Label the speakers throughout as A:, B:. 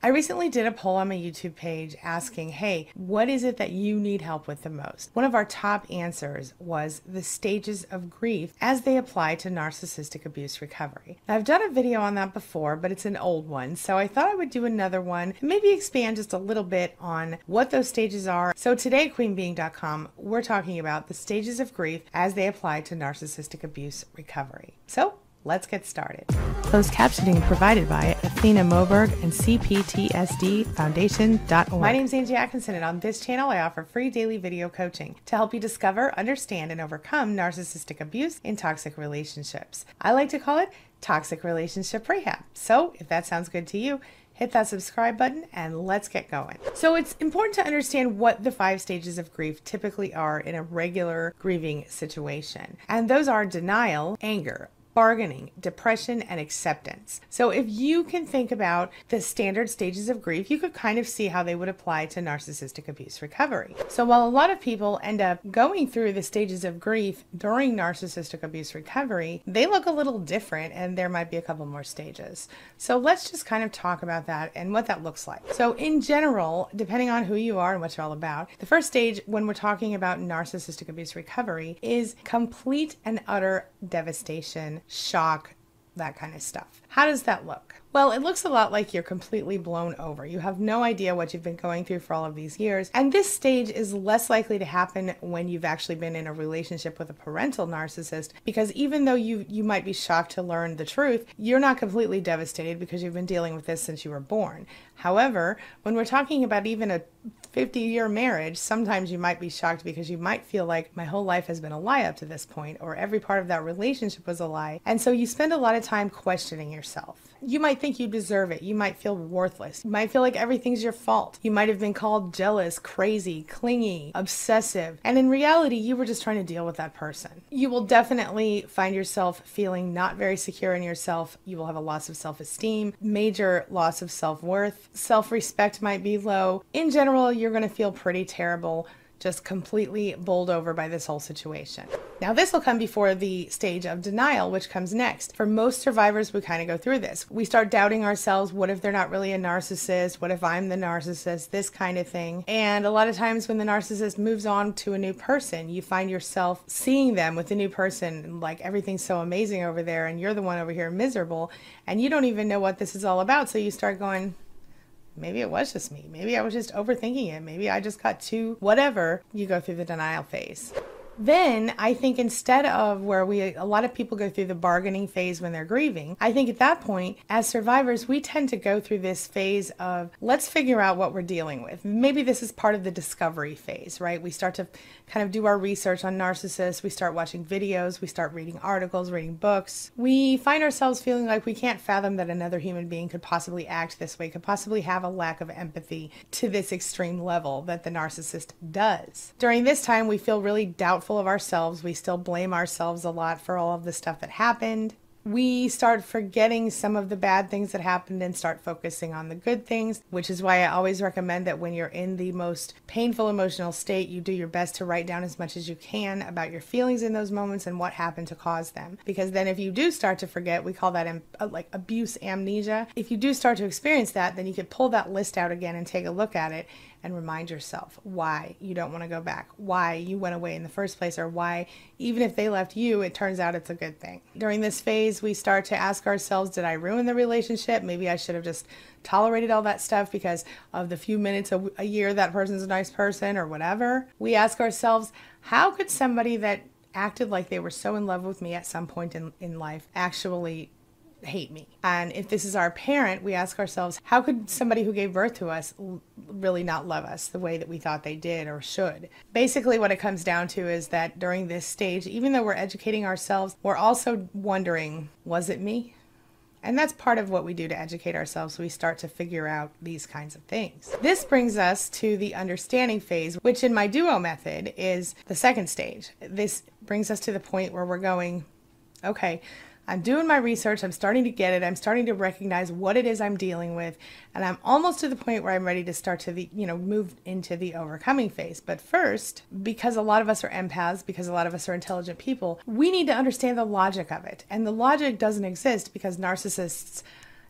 A: I recently did a poll on my YouTube page asking, hey, what is it that you need help with the most? One of our top answers was the stages of grief as they apply to narcissistic abuse recovery. Now, I've done a video on that before, but it's an old one, so I thought I would do another one and maybe expand just a little bit on what those stages are. So today queenbeeing.com, we're talking about the stages of grief as they apply to narcissistic abuse recovery. So Let's get started. Closed captioning provided by Athena Moberg and CPTSDFoundation.org. My name is Angie Atkinson, and on this channel, I offer free daily video coaching to help you discover, understand, and overcome narcissistic abuse in toxic relationships. I like to call it toxic relationship rehab. So, if that sounds good to you, hit that subscribe button and let's get going. So, it's important to understand what the five stages of grief typically are in a regular grieving situation. And those are denial, anger, bargaining, depression, and acceptance. So, if you can think about the standard stages of grief, you could kind of see how they would apply to narcissistic abuse recovery. So, while a lot of people end up going through the stages of grief during narcissistic abuse recovery, they look a little different and there might be a couple more stages. So, let's just kind of talk about that and what that looks like. So, in general, depending on who you are and what you're all about, the first stage when we're talking about narcissistic abuse recovery is complete and utter devastation shock, that kind of stuff. How does that look? Well, it looks a lot like you're completely blown over. You have no idea what you've been going through for all of these years. And this stage is less likely to happen when you've actually been in a relationship with a parental narcissist because even though you you might be shocked to learn the truth, you're not completely devastated because you've been dealing with this since you were born. However, when we're talking about even a 50 year marriage, sometimes you might be shocked because you might feel like my whole life has been a lie up to this point, or every part of that relationship was a lie. And so you spend a lot of time questioning yourself. You might think you deserve it. You might feel worthless. You might feel like everything's your fault. You might have been called jealous, crazy, clingy, obsessive. And in reality, you were just trying to deal with that person. You will definitely find yourself feeling not very secure in yourself. You will have a loss of self esteem, major loss of self worth. Self respect might be low. In general, you're going to feel pretty terrible just completely bowled over by this whole situation. Now, this will come before the stage of denial, which comes next. For most survivors, we kind of go through this. We start doubting ourselves. What if they're not really a narcissist? What if I'm the narcissist? This kind of thing. And a lot of times, when the narcissist moves on to a new person, you find yourself seeing them with a new person, like everything's so amazing over there, and you're the one over here miserable, and you don't even know what this is all about. So you start going, maybe it was just me. Maybe I was just overthinking it. Maybe I just got too whatever. You go through the denial phase then I think instead of where we, a lot of people go through the bargaining phase when they're grieving, I think at that point, as survivors, we tend to go through this phase of let's figure out what we're dealing with. Maybe this is part of the discovery phase, right? We start to kind of do our research on narcissists, we start watching videos, we start reading articles, reading books. We find ourselves feeling like we can't fathom that another human being could possibly act this way, could possibly have a lack of empathy to this extreme level that the narcissist does. During this time, we feel really doubtful of ourselves. We still blame ourselves a lot for all of the stuff that happened. We start forgetting some of the bad things that happened and start focusing on the good things, which is why I always recommend that when you're in the most painful emotional state, you do your best to write down as much as you can about your feelings in those moments and what happened to cause them. Because then, if you do start to forget, we call that uh, like abuse amnesia. If you do start to experience that, then you could pull that list out again and take a look at it and remind yourself why you don't want to go back, why you went away in the first place, or why, even if they left you, it turns out it's a good thing. During this phase, we start to ask ourselves, did I ruin the relationship? Maybe I should have just tolerated all that stuff because of the few minutes a, a year that person's a nice person or whatever. We ask ourselves, how could somebody that acted like they were so in love with me at some point in, in life actually hate me. And if this is our parent, we ask ourselves, how could somebody who gave birth to us really not love us the way that we thought they did or should? Basically, what it comes down to is that during this stage, even though we're educating ourselves, we're also wondering, was it me? And that's part of what we do to educate ourselves. We start to figure out these kinds of things. This brings us to the understanding phase, which in my duo method is the second stage. This brings us to the point where we're going, okay, I'm doing my research. I'm starting to get it. I'm starting to recognize what it is I'm dealing with. And I'm almost to the point where I'm ready to start to the, you know, move into the overcoming phase. But first, because a lot of us are empaths, because a lot of us are intelligent people, we need to understand the logic of it. And the logic doesn't exist because narcissists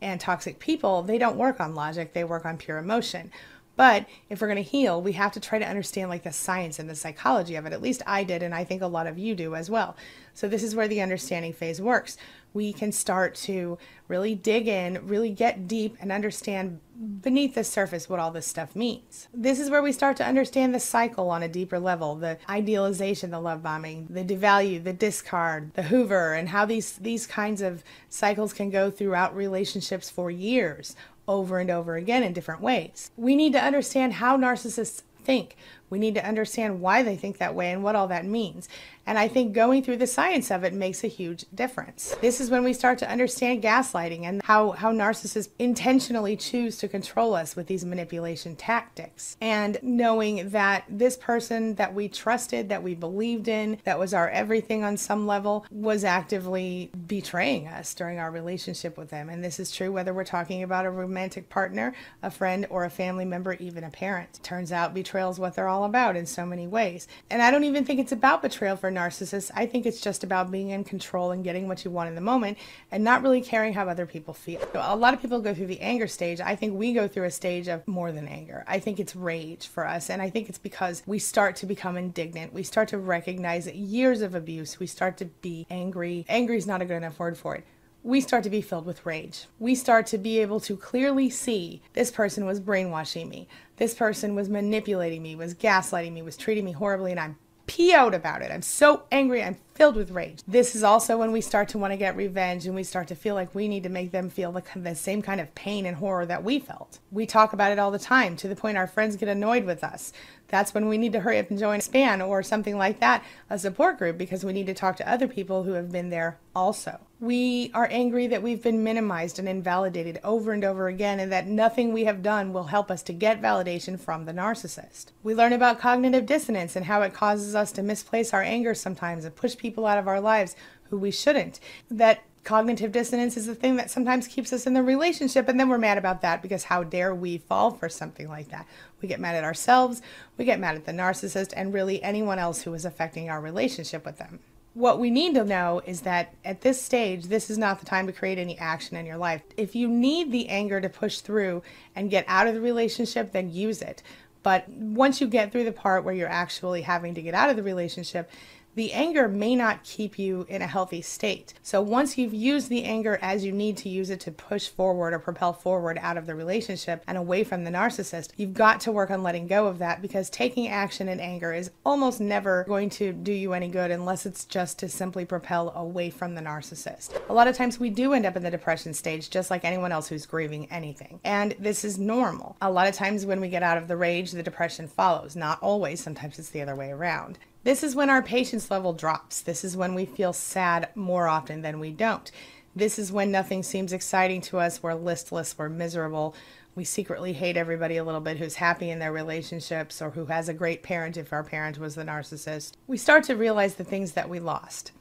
A: and toxic people, they don't work on logic, they work on pure emotion. But if we're going to heal, we have to try to understand like the science and the psychology of it. At least I did, and I think a lot of you do as well. So this is where the understanding phase works. We can start to really dig in, really get deep, and understand beneath the surface what all this stuff means. This is where we start to understand the cycle on a deeper level, the idealization, the love bombing, the devalue, the discard, the hoover, and how these these kinds of cycles can go throughout relationships for years over and over again in different ways. We need to understand how narcissists think. We need to understand why they think that way and what all that means. And I think going through the science of it makes a huge difference. This is when we start to understand gaslighting and how, how narcissists intentionally choose to control us with these manipulation tactics. And knowing that this person that we trusted, that we believed in, that was our everything on some level, was actively betraying us during our relationship with them. And this is true whether we're talking about a romantic partner, a friend, or a family member, even a parent. Turns out betrayal is what they're all about in so many ways. And I don't even think it's about betrayal for narcissists. I think it's just about being in control and getting what you want in the moment and not really caring how other people feel. A lot of people go through the anger stage. I think we go through a stage of more than anger. I think it's rage for us. And I think it's because we start to become indignant. We start to recognize years of abuse. We start to be angry. Angry is not a good enough word for it we start to be filled with rage. We start to be able to clearly see this person was brainwashing me. This person was manipulating me, was gaslighting me, was treating me horribly, and I'm PO'd about it. I'm so angry. I'm filled with rage. This is also when we start to want to get revenge and we start to feel like we need to make them feel the, the same kind of pain and horror that we felt. We talk about it all the time to the point our friends get annoyed with us. That's when we need to hurry up and join a SPAN or something like that, a support group, because we need to talk to other people who have been there also. We are angry that we've been minimized and invalidated over and over again, and that nothing we have done will help us to get validation from the narcissist. We learn about cognitive dissonance and how it causes us to misplace our anger sometimes and push people out of our lives who we shouldn't. That cognitive dissonance is the thing that sometimes keeps us in the relationship and then we're mad about that because how dare we fall for something like that? We get mad at ourselves we get mad at the narcissist and really anyone else who is affecting our relationship with them. What we need to know is that at this stage this is not the time to create any action in your life. If you need the anger to push through and get out of the relationship then use it. But once you get through the part where you're actually having to get out of the relationship the anger may not keep you in a healthy state. So once you've used the anger as you need to use it to push forward or propel forward out of the relationship and away from the narcissist, you've got to work on letting go of that because taking action in anger is almost never going to do you any good unless it's just to simply propel away from the narcissist. A lot of times we do end up in the depression stage just like anyone else who's grieving anything. And this is normal. A lot of times when we get out of the rage, the depression follows. Not always, sometimes it's the other way around. This is when our patience level drops. This is when we feel sad more often than we don't. This is when nothing seems exciting to us. We're listless, we're miserable. We secretly hate everybody a little bit who's happy in their relationships or who has a great parent if our parent was the narcissist. We start to realize the things that we lost.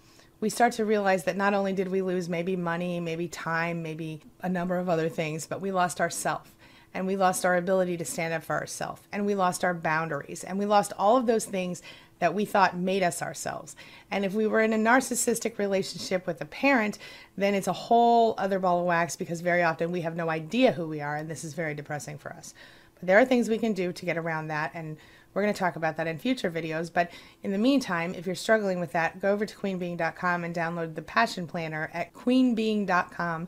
A: We start to realize that not only did we lose maybe money, maybe time, maybe a number of other things, but we lost ourself and we lost our ability to stand up for ourselves and we lost our boundaries and we lost all of those things that we thought made us ourselves. And if we were in a narcissistic relationship with a parent, then it's a whole other ball of wax because very often we have no idea who we are, and this is very depressing for us. But there are things we can do to get around that, and we're going to talk about that in future videos. But in the meantime, if you're struggling with that, go over to queenbeeing.com and download the Passion Planner at queenbeeing.com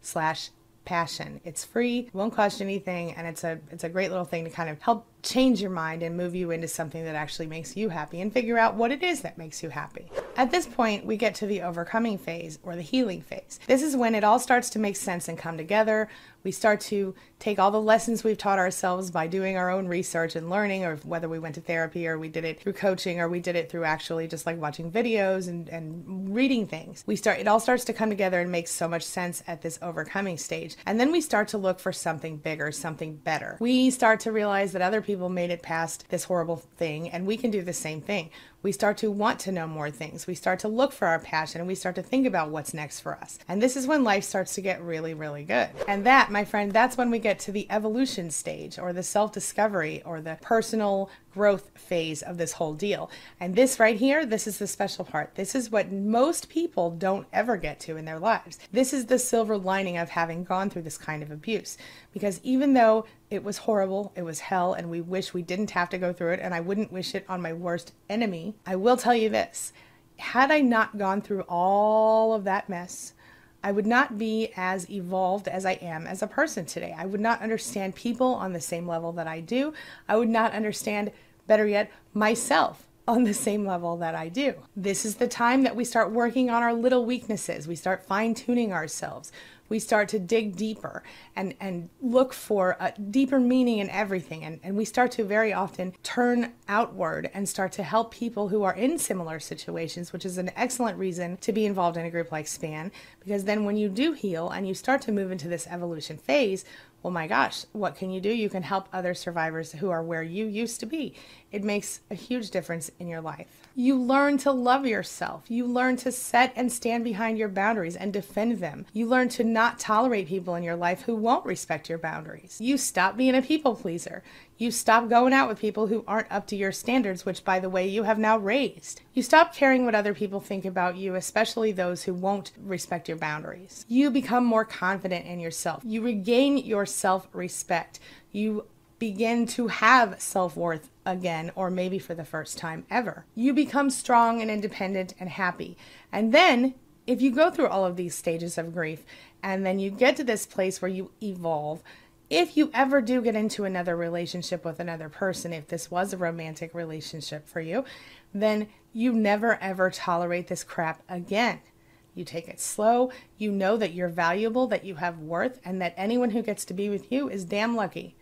A: slash passion. It's free, won't cost you anything, and it's a it's a great little thing to kind of help change your mind and move you into something that actually makes you happy and figure out what it is that makes you happy. At this point, we get to the overcoming phase or the healing phase. This is when it all starts to make sense and come together. We start to take all the lessons we've taught ourselves by doing our own research and learning, or whether we went to therapy or we did it through coaching or we did it through actually just like watching videos and, and reading things. We start, it all starts to come together and make so much sense at this overcoming stage. And then we start to look for something bigger, something better. We start to realize that other people made it past this horrible thing and we can do the same thing We start to want to know more things. We start to look for our passion and we start to think about what's next for us. And this is when life starts to get really, really good. And that, my friend, that's when we get to the evolution stage or the self discovery or the personal growth phase of this whole deal. And this right here, this is the special part. This is what most people don't ever get to in their lives. This is the silver lining of having gone through this kind of abuse. Because even though it was horrible, it was hell, and we wish we didn't have to go through it, and I wouldn't wish it on my worst enemy, I will tell you this. Had I not gone through all of that mess, I would not be as evolved as I am as a person today. I would not understand people on the same level that I do. I would not understand, better yet, myself on the same level that I do. This is the time that we start working on our little weaknesses. We start fine tuning ourselves we start to dig deeper and, and look for a deeper meaning in everything. And, and we start to very often turn outward and start to help people who are in similar situations, which is an excellent reason to be involved in a group like SPAN. Because then when you do heal and you start to move into this evolution phase, well, my gosh, what can you do? You can help other survivors who are where you used to be. It makes a huge difference in your life. You learn to love yourself. You learn to set and stand behind your boundaries and defend them. You learn to not tolerate people in your life who won't respect your boundaries. You stop being a people pleaser. You stop going out with people who aren't up to your standards, which, by the way, you have now raised. You stop caring what other people think about you, especially those who won't respect your boundaries. You become more confident in yourself. You regain your self respect. You begin to have self worth again, or maybe for the first time ever. You become strong and independent and happy. And then, if you go through all of these stages of grief and then you get to this place where you evolve, if you ever do get into another relationship with another person, if this was a romantic relationship for you, then you never ever tolerate this crap again. You take it slow. You know that you're valuable, that you have worth, and that anyone who gets to be with you is damn lucky.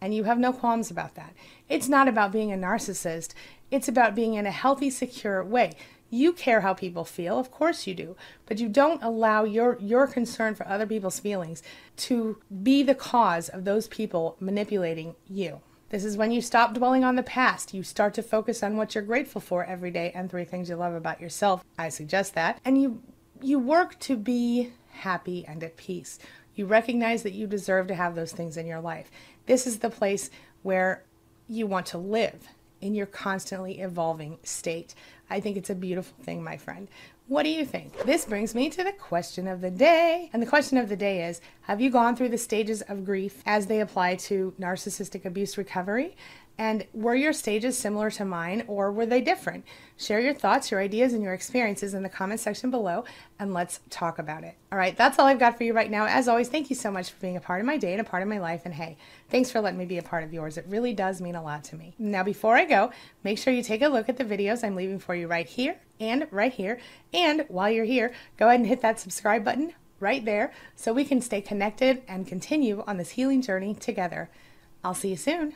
A: And you have no qualms about that. It's not about being a narcissist, it's about being in a healthy, secure way. You care how people feel, of course you do, but you don't allow your your concern for other people's feelings to be the cause of those people manipulating you. This is when you stop dwelling on the past. You start to focus on what you're grateful for every day and three things you love about yourself. I suggest that. And you you work to be happy and at peace. You recognize that you deserve to have those things in your life. This is the place where you want to live in your constantly evolving state. I think it's a beautiful thing, my friend. What do you think? This brings me to the question of the day. And the question of the day is Have you gone through the stages of grief as they apply to narcissistic abuse recovery? And were your stages similar to mine or were they different? Share your thoughts, your ideas, and your experiences in the comment section below and let's talk about it. All right, that's all I've got for you right now. As always, thank you so much for being a part of my day and a part of my life. And hey, thanks for letting me be a part of yours. It really does mean a lot to me. Now, before I go, make sure you take a look at the videos I'm leaving for you right here and right here. And while you're here, go ahead and hit that subscribe button right there so we can stay connected and continue on this healing journey together. I'll see you soon.